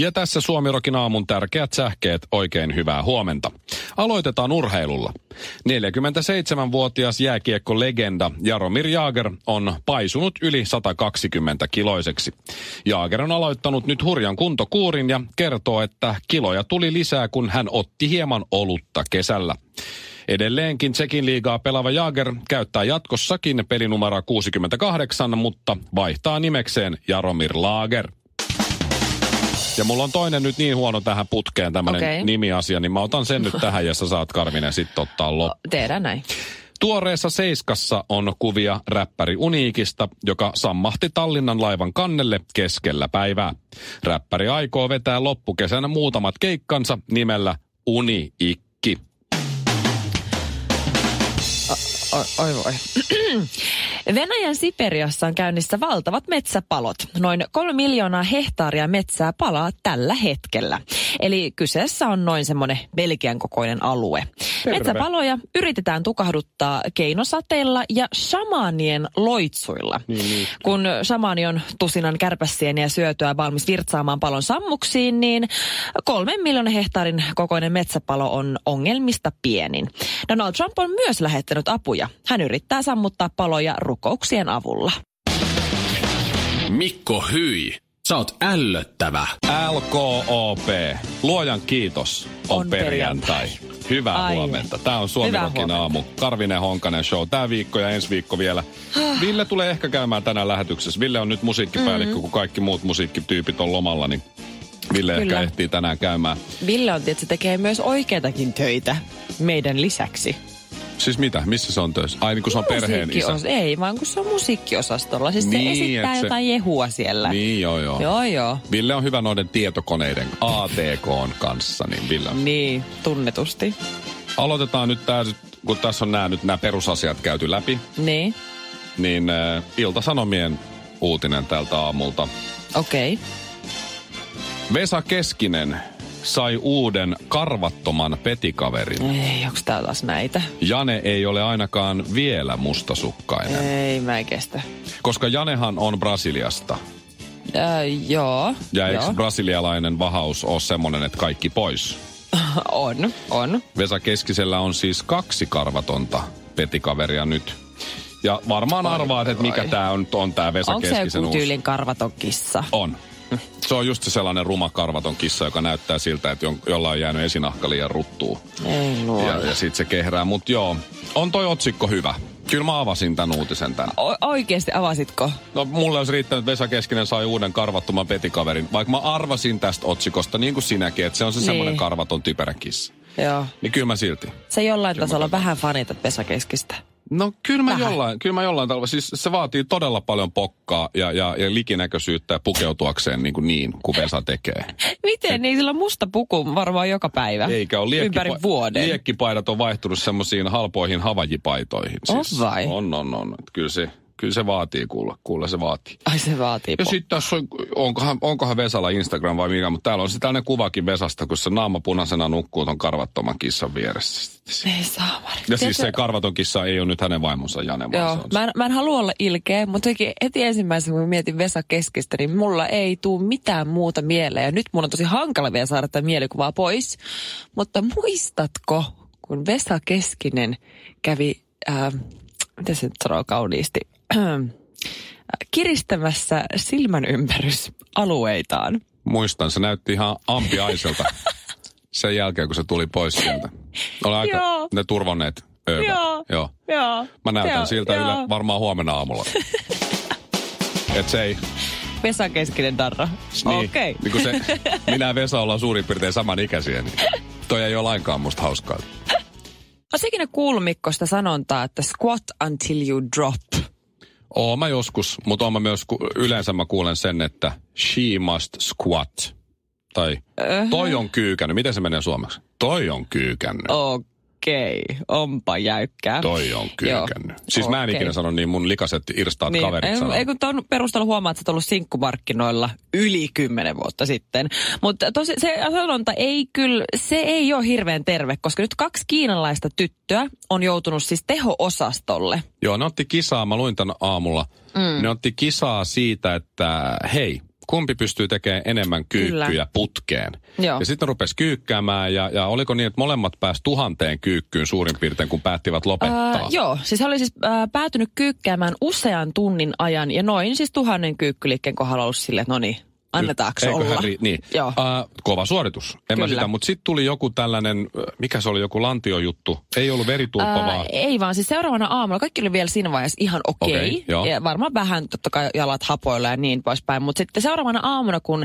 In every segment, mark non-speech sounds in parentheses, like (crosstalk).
Ja tässä Suomirokin aamun tärkeät sähkeet. Oikein hyvää huomenta. Aloitetaan urheilulla. 47-vuotias jääkiekko-legenda Jaromir Jaager on paisunut yli 120 kiloiseksi. Jaager on aloittanut nyt hurjan kuntokuurin ja kertoo, että kiloja tuli lisää, kun hän otti hieman olutta kesällä. Edelleenkin Tsekin liigaa pelaava Jaager käyttää jatkossakin pelinumero 68, mutta vaihtaa nimekseen Jaromir Lager. Ja mulla on toinen nyt niin huono tähän putkeen tämmönen Okei. nimiasia, niin mä otan sen nyt (laughs) tähän ja sä saat Karvinen sitten ottaa loppuun. Tehdään näin. Tuoreessa Seiskassa on kuvia räppäri Uniikista, joka sammahti Tallinnan laivan kannelle keskellä päivää. Räppäri aikoo vetää loppukesänä muutamat keikkansa nimellä Uniikki. Oi voi. (clears throat) Venäjän Siperiassa on käynnissä valtavat metsäpalot. Noin kolme miljoonaa hehtaaria metsää palaa tällä hetkellä. Eli kyseessä on noin semmoinen Belgian kokoinen alue. Terve. Metsäpaloja yritetään tukahduttaa keinosateilla ja shamanien loitsuilla. Niin, Kun shamani on tusinan kärpäsieniä syötyä valmis virtsaamaan palon sammuksiin, niin kolmen miljoonan hehtaarin kokoinen metsäpalo on ongelmista pienin. Donald Trump on myös lähettänyt apuja. Hän yrittää sammuttaa paloja rukouksien avulla. Mikko Hyi, sä oot ällöttävä. LKOP. Luojan kiitos on, On perjantai. perjantai. Hyvää Ai. huomenta. Tämä on Suomi Hyvää Rockin huomenta. aamu. Karvinen Honkanen show. Tämä viikko ja ensi viikko vielä. (sighs) Ville tulee ehkä käymään tänään lähetyksessä. Ville on nyt musiikkipäällikkö, Mm-hmm. kun kaikki muut musiikkityypit on lomalla, niin Ville Kyllä. ehkä ehtii tänään käymään. Ville on tietysti tekee myös oikeitakin töitä meidän lisäksi. Siis mitä? Missä se on töissä? Ai niin kun se on perheen isä. Ei, vaan kun se on musiikkiosastolla. Siis Niin, se esittää se- jotain jehua siellä. Niin joo joo. Joo, joo. Ville on hyvä noiden tietokoneiden ATK kanssa, niin Ville on. Niin, tunnetusti. Aloitetaan nyt tää, kun tässä on nämä nyt nämä perusasiat käyty läpi, Niin, niin äh, Ilta-Sanomien uutinen tältä aamulta. okei. Okay. Vesa Keskinen sai uuden karvattoman petikaverin. Ei, onks tää taas näitä? Jane ei ole ainakaan vielä mustasukkainen, Ei, mä en kestä. koska Janehan on Brasiliasta. Äh, joo. Ja eikö joo. brasilialainen vahaus ole semmoinen, että kaikki pois? (laughs) on, on. Vesa Keskisellä on siis kaksi karvatonta petikaveria nyt. Ja varmaan arvaat, että mikä tämä on, on tämä Vesa Onko se Keskisen joku uusi. tyylin karvaton kissa? On. (laughs) Se on just se sellainen ruma karvaton kissa, joka näyttää siltä, että jollain on jäänyt esinahka liian ruttuun. Ei luo. Ja, ja sit se kehrää. Mutta joo, on toi otsikko hyvä. Kyllä mä avasin tämän uutisen tänään. O- oikeesti avasitko? No mulle olisi riittänyt, että Vesa Keskinen sai uuden karvattoman petikaverin. Vaikka mä arvasin tästä otsikosta, niin kuin sinäkin, että se on se Niin. semmoinen karvaton typerä kissa. Joo. Niin kyllä mä silti. Se jollain Kyllä tasolla vähän fanitat Vesa Keskistä. No kyllä mä, Vähän. jollain, kyllä mä jollain tavalla, siis se vaatii todella paljon pokkaa ja, ja, ja likinäköisyyttä ja pukeutuakseen niin kuin niin, kuin Vesa tekee. (laughs) Miten? Niin sillä on musta puku varmaan joka päivä. Eikä ole Ympäri vuoden. Liekkipaidat on vaihtunut semmoisiin halpoihin havajipaitoihin. On vai? On, on, on. Et Kyllä se, kyllä se vaatii kuulla, kuulla se vaatii. Ai se vaatii Ja sitten tässä on, onkohan, onkohan Vesalla Instagram vai mikä, mutta täällä on se tällainen kuvakin Vesasta, kun se naama punaisena nukkuu ton karvattoman kissan vieressä. Ei saa Ja siis se karvaton kissa ei ole nyt hänen vaimonsa Jane, vaan Joo, se on mä en, mä en halua olla ilkeä, mutta jotenkin heti ensimmäisenä, kun mietin Vesa Keskistä, niin mulla ei tuu mitään muuta mieleen. Ja nyt mun on tosi hankala vielä saada tätä mielikuvaa pois. Mutta muistatko, kun Vesa Keskinen kävi, ää, miten se nyt sanoo kauniisti, (clears throat) kiristämässä silmän ympärysalueitaan. Muistan, se näytti ihan ampiaiselta (laughs) sen jälkeen, kun se tuli pois sieltä. Oli aika Joo. ne turvonneet. Joo. Joo. Joo. Mä näytän Joo, siltä joo. yle, varmaan huomenna aamulla. (laughs) Et se ei, Vesa Keskinen darra. niin, Okei. (laughs) niin kun se, minä ja Vesa ollaan suurin piirtein samanikäisiä, niin toi ei ole lainkaan musta hauskaa. Oletko ikinä kuullut Mikko sitä sanontaa, että squat until you drop? Oon mä joskus, mutta oon mä myös, yleensä mä kuulen sen, että she must squat. Tai toi on kyykännyt. Miten se menee suomeksi? Toi on kyykännyt. Oh, Okei, onpa jäykkää. Toi on kyykännyt. Siis mä en ikinä sano niin, mun likaset irstaat Niin, kaverit sanoo. ei kun tuon perusteella huomaa, että sä oot ollut sinkkumarkkinoilla yli kymmenen vuotta sitten. Mutta tosi, se sanonta ei kyllä, se ei ole hirveän terve, koska nyt kaksi kiinalaista tyttöä on joutunut siis teho-osastolle. Joo, ne otti kisaa, mä luin tän aamulla. Mm. Ne otti kisaa siitä, että hei, kumpi pystyy tekemään enemmän kyykkyjä Kyllä. putkeen. Joo. Ja sitten rupesi kyykkäämään ja, ja oliko niin, että molemmat pääsi tuhanteen kyykkyyn suurin piirtein, kun päättivät lopettaa. Ää, joo, siis he oli siis ää, päätynyt kyykkäämään usean tunnin ajan ja noin siis tuhannen kyykkyliikkeen kohdalla ollut silleen, että no niin, annetaanko Eiköhän olla? ri- niin. Joo. Uh, kova suoritus. En mä Kyllä. sitä, mutta sitten tuli joku tällainen, mikä se oli, joku lantiojuttu. Ei ollut veritulppa, Ää, vaan... ei vaan, siis seuraavana aamulla kaikki oli vielä siinä vaiheessa ihan okei. Okei, joo. ja varmaan vähän totta kai jalat hapoilla ja niin poispäin. Mutta sitten seuraavana aamuna, kun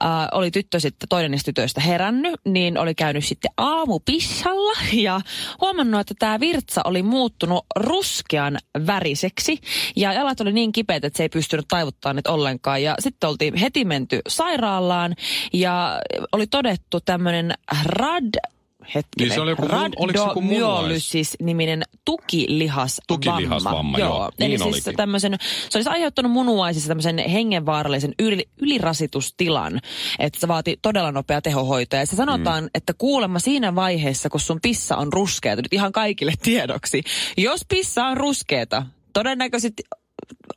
ää, oli tyttö sitten toinen niistä tytöistä herännyt, niin oli käynyt sitten aamupissalla (laughs) ja huomannut, että tämä virtsa oli muuttunut ruskean väriseksi. Ja jalat oli niin kipeät, että se ei pystynyt taivuttaa niitä ollenkaan. Ja sitten oltiin heti menty sairaalaan ja oli todettu tämmöinen rad hetkinen, Niin se oli joku munuais- Rhabdomyolysis-niminen tukilihasvamma. Tukilihasvamma, joo. Eli Niin siis olikin. tämmöisen, se olisi aiheuttanut munuaisissa tämmöisen hengenvaarallisen yli, ylirasitustilan, että se vaati todella nopea tehohoitoa. Ja se sanotaan, mm. että kuulemma siinä vaiheessa, kun sun pissa on ruskeata, nyt ihan kaikille tiedoksi, jos pissa on ruskeata, todennäköisesti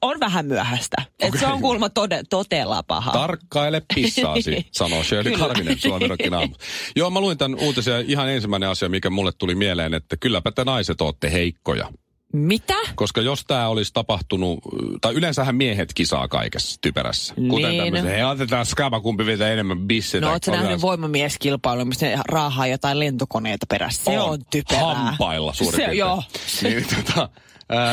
on vähän myöhäistä. Okay. Et se on kuulemma tode, todella paha. Tarkkaile pissaasi, (laughs) sanoo Shirley. Karvinen Suomirokin (laughs) aamu. Joo, mä luin tämän uutisen ihan ensimmäinen asia, mikä mulle tuli mieleen, että kylläpä te naiset ootte heikkoja. Mitä? Koska jos tämä olisi tapahtunut, tai yleensähän miehet kisaa kaikessa typerässä. Kuten Niin. tämmöisen, hei otetaan skaba, kumpi vetää enemmän bissetä. No, ootko nähnyt voimamieskilpailu, missä ne raahaa jotain lentokoneita perässä? Se on, typerää. Hampailla suurin Se, piirtein. joo. Niin, tota,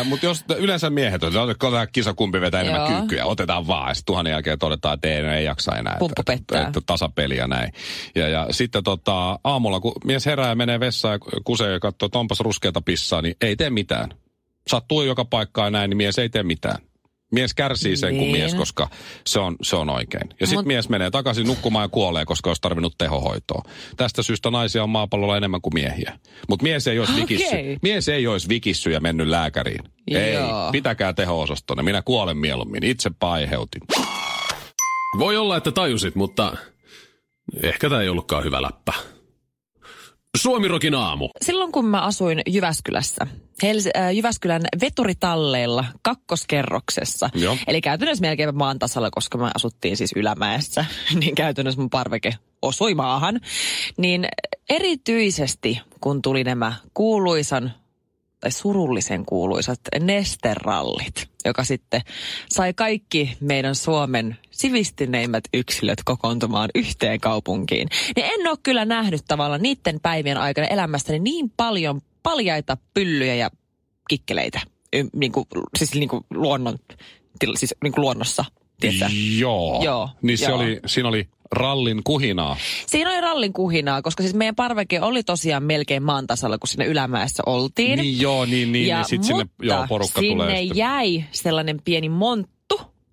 Mutta jos yleensä miehet on, että otetaan kisa kumpi vetää enemmän Joo. kyykkyjä, otetaan vaan. Sitten tuhannen jälkeen todetaan, että ei, no ei jaksa enää. Pumppu että, pettää. Että tasapeli ja näin. Ja, ja sitten tota, aamulla, kun mies herää ja menee vessaan ja kusee ja katsoo, että onpas ruskeata pissaa, niin ei tee mitään. Sattuu joka paikkaan näin, niin mies ei tee mitään. Mies kärsii sen kuin Niin. mies, koska se on, se on oikein. Ja sitten Mut- mies menee takaisin nukkumaan ja kuolee, koska olisi tarvinnut tehohoitoa. Tästä syystä naisia on maapallolla enemmän kuin miehiä. Mutta mies ei olisi vikissy. Mies ei olisi vikissy ja mennyt lääkäriin. Ei, Joo. pitäkää teho-osastona. Minä kuolen mieluummin. Itse aiheutin. Voi olla, että tajusit, mutta ehkä tämä ei ollutkaan hyvä läppä. Suomirokin aamu. Silloin kun mä asuin Jyväskylässä, Hels- äh, Jyväskylän veturitalleilla kakkoskerroksessa, Joo. eli käytännössä melkein maan tasalla, koska me asuttiin siis Ylämäessä, (laughs) niin käytännössä mun parveke osui maahan, niin erityisesti kun tuli nämä kuuluisan tai surullisen kuuluisat nesterallit, joka sitten sai kaikki meidän Suomen sivistyneimmät yksilöt kokoontumaan yhteen kaupunkiin. Niin en ole kyllä nähnyt tavallaan niiden päivien aikana elämästäni niin paljon paljaita pyllyjä ja kikkeleitä. Y, niin kuin, siis niin kuin luonnon, siis niin kuin luonnossa. Joo. Joo, Niin se joo. oli, siinä oli rallin kuhinaa. Siinä oli rallin kuhinaa, koska siis meidän parveke oli tosiaan melkein maan tasalla, kun sinne ylämäessä oltiin. Niin joo, niin, niin, ja, niin sit sinne joo, porukka sinne tulee sitten. jäi sellainen pieni monttu,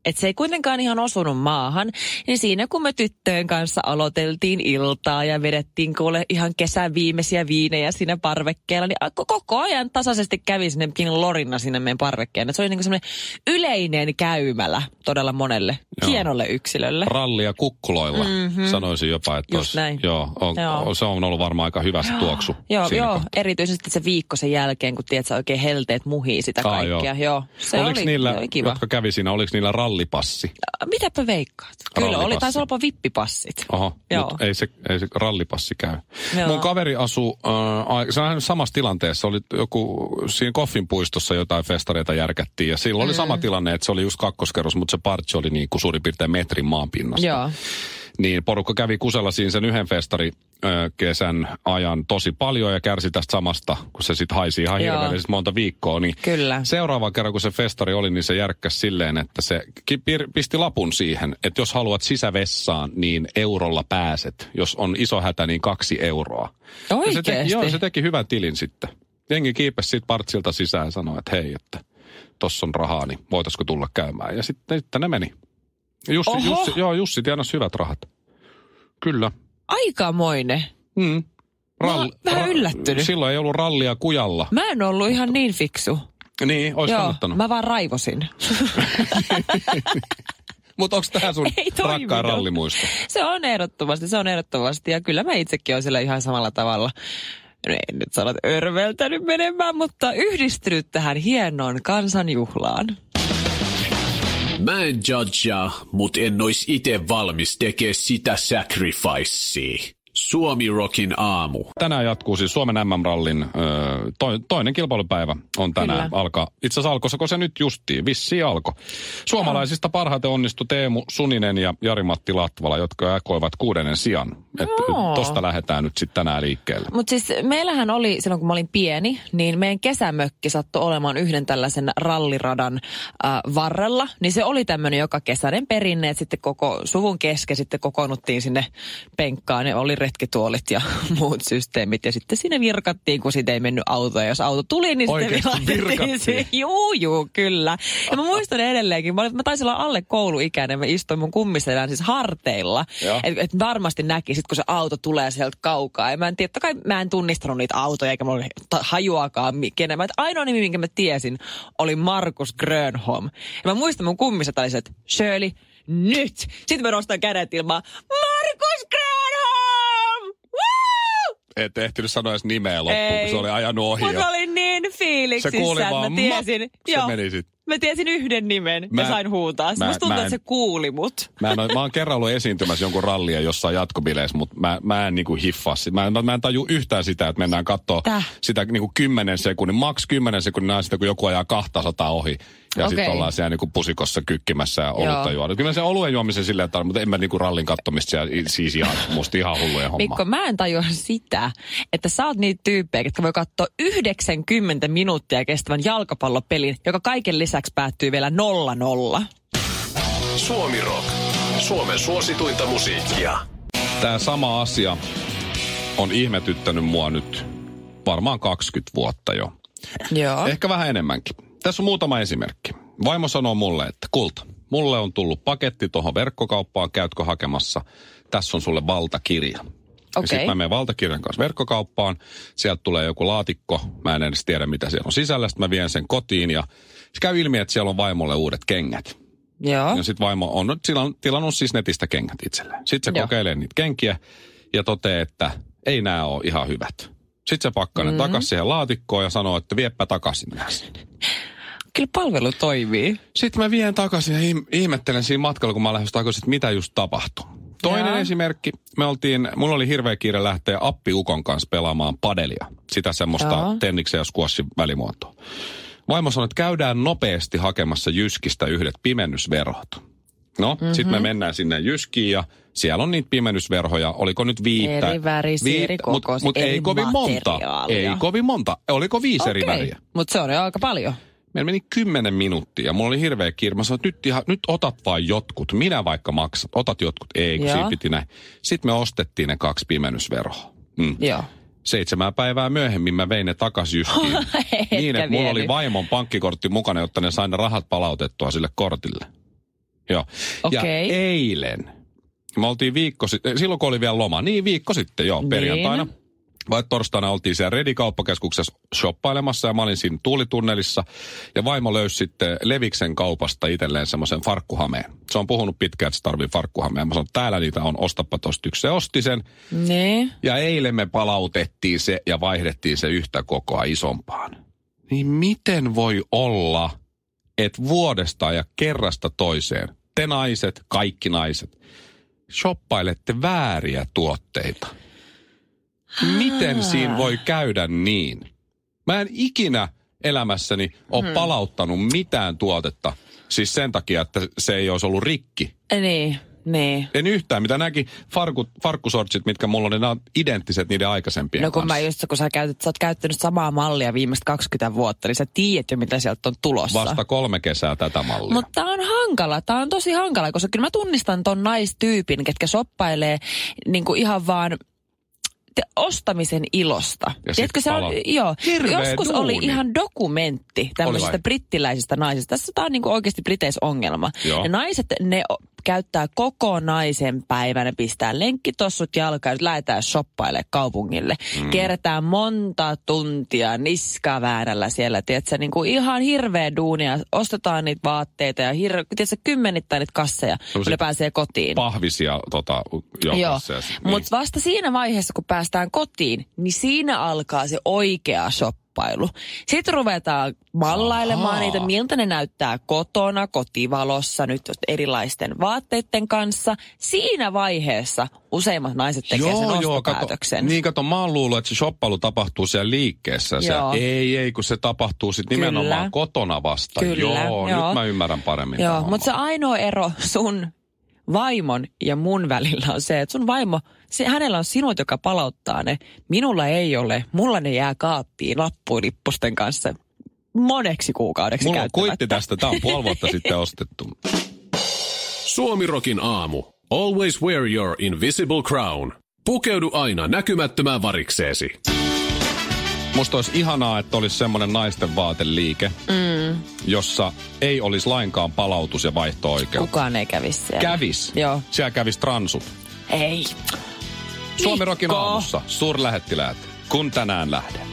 että se ei kuitenkaan ihan osunut maahan. Niin siinä kun me tyttöjen kanssa aloiteltiin iltaa ja vedettiin kuule ihan kesän viimeisiä viinejä siinä parvekkeella, niin koko ajan tasaisesti kävi sinne pieni lorinna sinne meidän parvekkeen. Et se oli niin semmoinen yleinen käymälä todella monelle Joo. hienolle yksilölle. Rallia kukkuloilla, mm-hmm. sanoisin jopa. Että olisi- näin. Joo, on, Joo. se on ollut varmaan aika hyvä se tuoksu. Joo, joo kohtaa. erityisesti se viikko sen jälkeen, kun tiedät, sä oikein helteet muhii sitä Aa, kaikkea. joo. joo. Se oliko oli, niillä, oli kiva. jotka kävi siinä, oliko niillä rallipassi? Mitäpä veikkaat? Kyllä oli, taisi olla vippipassit. Oho, Joo. mutta ei se, ei se rallipassi käy. Joo. Mun kaveri asuu, äh, se on samassa tilanteessa, oli joku, siinä Koffin puistossa jotain festareita järkättiin ja silloin Mm. oli sama tilanne, että se oli just kakkoskerros, mutta se partsi oli niin kuin suurin piirtein metrin maanpinnasta. Joo. Niin porukka kävi kusella siinä sen yhden festari kesän ajan tosi paljon ja kärsi tästä samasta, kun se sitten haisi ihan hirveellisesti monta viikkoa. Niin Kyllä. Seuraava kerran, kun se festari oli, niin se järkkäsi silleen, että se pisti lapun siihen, että jos haluat sisävessaan, niin eurolla pääset. Jos on iso hätä, niin kaksi euroa. Ja se teki, Oikeesti? joo, se teki hyvän tilin sitten. Jengi kiipesi siitä partsilta sisään ja sanoi, että hei, että tossa on rahaa, niin voitaisiko tulla käymään. Ja sitten, sitten ne meni. Jussi, Oho. Jussi, joo, Jussi tienasi hyvät rahat. Kyllä. Aikamoinen. Mm. oon vähän yllättynyt. Silloin ei ollut rallia kujalla. Mä en ollut ihan niin fiksu. Niin, olisi Joo, kannattanut. mä vaan raivosin. (laughs) Mutta onko tämä sun (laughs) Ei rakkaan rallimuisto? Se on ehdottomasti, se on ehdottomasti. Ja kyllä mä itsekin olen siellä ihan samalla tavalla. No en nyt sano, että örveltänyt menemään, mutta yhdistynyt tähän hienoon kansanjuhlaan. Mä en judgea, mut en ois ite valmis tekee sitä sacrificea. Suomi Rockin aamu. Tänään jatkuu siis Suomen MM-rallin to, toinen kilpailupäivä on tänään. Kyllä. Alkaa. Itse asiassa alkoiko se nyt justiin? Vissi alko. Suomalaisista parhaiten onnistui Teemu Suninen ja Jari-Matti Latvala, jotka jakoivat kuudennen sijan. Että tosta lähdetään nyt sitten tänään liikkeelle. Mutta siis meillähän oli, silloin kun mä olin pieni, niin meidän kesämökki sattui olemaan yhden tällaisen ralliradan äh, varrella. Niin se oli tämmöinen joka kesäinen perinne, että sitten koko suvun kesken sitten kokoonnuttiin sinne penkkaan. Ne oli retkituolit ja (laughs) muut systeemit. Ja sitten sinne virkattiin, kun siitä ei mennyt auto. Ja jos auto tuli, niin sitten virkattiin? siihen. (laughs) Juu, juu, kyllä. Ja mä muistan edelleenkin, mä, olin, mä taisin olla alle kouluikäinen, mä istuin mun kummiselän siis harteilla. Että et varmasti näki sit, kun se auto tulee sieltä kaukaa. Ja mä en tiedä, kai mä en tunnistanut niitä autoja, eikä mulla hajuakaan kenen. Mä, ainoa nimi, minkä mä tiesin, oli Markus Grönholm. Ja mä muistan mun kummiset se, että Shirley, nyt! Sitten mä nostan kädet ilmaan, Markus Grönholm! Et ehtinyt sanoa edes nimeä loppuun, kun Ei. se oli ajanut ohi. Mutta olin niin fiiliksissä, Se että vaan mä tiesin. map, se meni sit. Mä tiesin yhden nimen Mä- ja sain huutaa. mä- Musta tuntuu, että se kuuli mut. Mä, en, mä oon kerran ollut esiintymässä jonkun rallia jossain jatkobileissä, mutta mä, mä en niinku hiffaa sitä. Mä, en- mä en taju yhtään sitä, että mennään katsoa Täh? sitä niinku 10 sekunnin, maks 10 sekunnin sitä, kun joku ajaa 200 ohi. Ja sitten ollaan siellä niinku pusikossa kykkimässä ja olutta Joo. juoda. Kyllä sen oluen juomisen silleen tarvitsen, mutta en mä niinku rallin kattomista siellä, siis ihan, musta ihan hulluja homma. Mikko, mä en tajua sitä, että sä oot niitä tyyppejä, jotka voi katsoa 90 minuuttia kestävän jalkapallopelin, joka kaiken lisäksi päättyy vielä 0-0. Suomi Rock. Suomen suosituinta musiikkia. Tämä sama asia on ihmetyttänyt mua nyt varmaan 20 vuotta jo. Joo. Ehkä vähän enemmänkin. Tässä on muutama esimerkki. Vaimo sanoo mulle, että kulta, mulle on tullut paketti tuohon verkkokauppaan, käytkö hakemassa? Tässä on sulle valtakirja. Okei. Sitten mä menen valtakirjan kanssa verkkokauppaan. Sieltä tulee joku laatikko. Mä en edes tiedä, mitä siellä on sisällä. Sitten mä vien sen kotiin ja se käy ilmi, että siellä on vaimolle uudet kengät. Joo. Ja sitten vaimo on tilannut, tilannut siis netistä kengät itselleen. Sitten se Joo. kokeilee niitä kenkiä ja toteaa, että ei nämä ole ihan hyvät. Sitten se pakkaa ne Mhm. mm-hmm. takaisin siihen laatikkoon ja sanoo, että viepä takaisin. Kyllä palvelu toimii. Sitten mä vien takaisin ja ihm- ihmettelen siinä matkalla, kun mä lähdin takaisin, että mitä just tapahtui. Toinen Joo. esimerkki, me oltiin, mulla oli hirveä kiire lähteä appiukon kanssa pelaamaan padelia. Sitä semmoista Joo. tenniksen ja squashin välimuotoa. Vaimo sanoi, että käydään nopeasti hakemassa Jyskistä yhdet pimennysverhot. No, mm-hmm. sitten me mennään sinne Jyskiin ja siellä on niitä pimennysverhoja. Oliko nyt viittä? Eri värisiä, eri Mutta kokoisia, mut ei kovin monta. Ei kovin monta. Oliko viisi eri väriä? Mutta se on jo aika paljon. Meillä meni kymmenen minuuttia ja mulla oli hirveä kiire. Mä sanoin, että nyt, ihan, nyt otat vain jotkut. Minä vaikka maksat. Otat jotkut. Ei, kun Joo. siinä piti näin. Sitten me ostettiin ne kaksi pimennysverhoa. Mm. Joo. Seitsemän päivää myöhemmin mä vein ne takaisin. (laughs) Etkä niin, että mulla oli vaimon pankkikortti mukana, jotta ne sai ne rahat palautettua sille kortille. Joo. Ja Okei. eilen, me oltiin viikko sitten, silloin kun oli vielä loma, niin viikko sitten, joo, Niin. Vai torstaina oltiin siellä Redi-kauppakeskuksessa shoppailemassa ja mä olin siinä tuulitunnelissa. Ja vaimo löysi sitten Leviksen kaupasta itselleen semmoisen farkkuhameen. Se on puhunut pitkään, että se tarvii farkkuhameen. Mä sanoin, että täällä niitä on, ostappa tosta yksi. Se osti sen. Niin. Ja eilen me palautettiin se ja vaihdettiin se yhtä kokoa isompaan. Niin miten voi olla, että vuodesta ja kerrasta toiseen, te naiset, kaikki naiset, shoppailette vääriä tuotteita? Miten siinä voi käydä niin? Mä en ikinä elämässäni ole hmm. palauttanut mitään tuotetta, siis sen takia, että se ei olisi ollut rikki. Niin. Niin. En yhtään, mitä näki farkut, farkkusortsit, mitkä mulla on, ne on identtiset niiden aikaisempien No kun kanssa. mä just, kun sä, käytät, sä oot käyttänyt samaa mallia viimeiset 20 vuotta, niin sä tiedät jo, mitä sieltä on tulossa. Vasta kolme kesää tätä mallia. Mutta tää on hankala, tää on tosi hankala, koska kyllä mä tunnistan ton naistyypin, ketkä shoppailee niin kuin ihan vaan ostamisen ilosta. Ja Tiedätkö, se on, joo, Hirveä joskus duuni. oli ihan dokumentti tämmöisistä brittiläisistä naisista. Tässä tää on niin kuin oikeasti Briteissä ongelma. Joo. Ne naiset, ne käyttää kokonaisen päivän pistää lenkkitossut jalkaan ja lähdetään shoppaille kaupungille. Mm. Kierretään monta tuntia niskaväänällä siellä, tiedätkö, niin kuin ihan hirveä duunia. Ostetaan niitä vaatteita ja hir- tiedätkö, kymmenittää niitä kasseja, kun ne pääsee kotiin. Pahvisia tota, Joo, niin. mutta vasta siinä vaiheessa, kun päästään kotiin, niin siinä alkaa se oikea shop shoppailu. Sitten ruvetaan mallailemaan Ahaa. niitä, miltä ne näyttää kotona, kotivalossa, nyt erilaisten vaatteiden kanssa. Siinä vaiheessa useimmat naiset tekee joo, sen joo, ostopäätöksen. Kato, niin kato, mä oon luullut, että se shoppailu tapahtuu siellä liikkeessä. Se, ei, ei, kun se tapahtuu sitten nimenomaan kotona vasta. Kyllä, joo, joo, nyt mä ymmärrän paremmin. Joo, mutta se ainoa ero sun vaimon ja mun välillä on se, että sun vaimo, se, hänellä on sinut, joka palauttaa ne. Minulla ei ole. Mulla ne jää kaappiin lappuilippusten kanssa moneksi kuukaudeksi Mulla on kuitti tästä. Tämä on puoli vuotta sitten ostettu. Suomirokin aamu. Always wear your invisible crown. Pukeudu aina näkymättömään varikseesi. Musta olisi ihanaa, että olisi semmoinen naisten vaateliike, mm. jossa ei olisi lainkaan palautus- ja vaihto-oikeutta. Kukaan ei kävisi siellä. Kävis. Joo. Siellä kävis transut. Ei. Suomi Rokin aamussa suurlähettiläät, kun tänään lähden.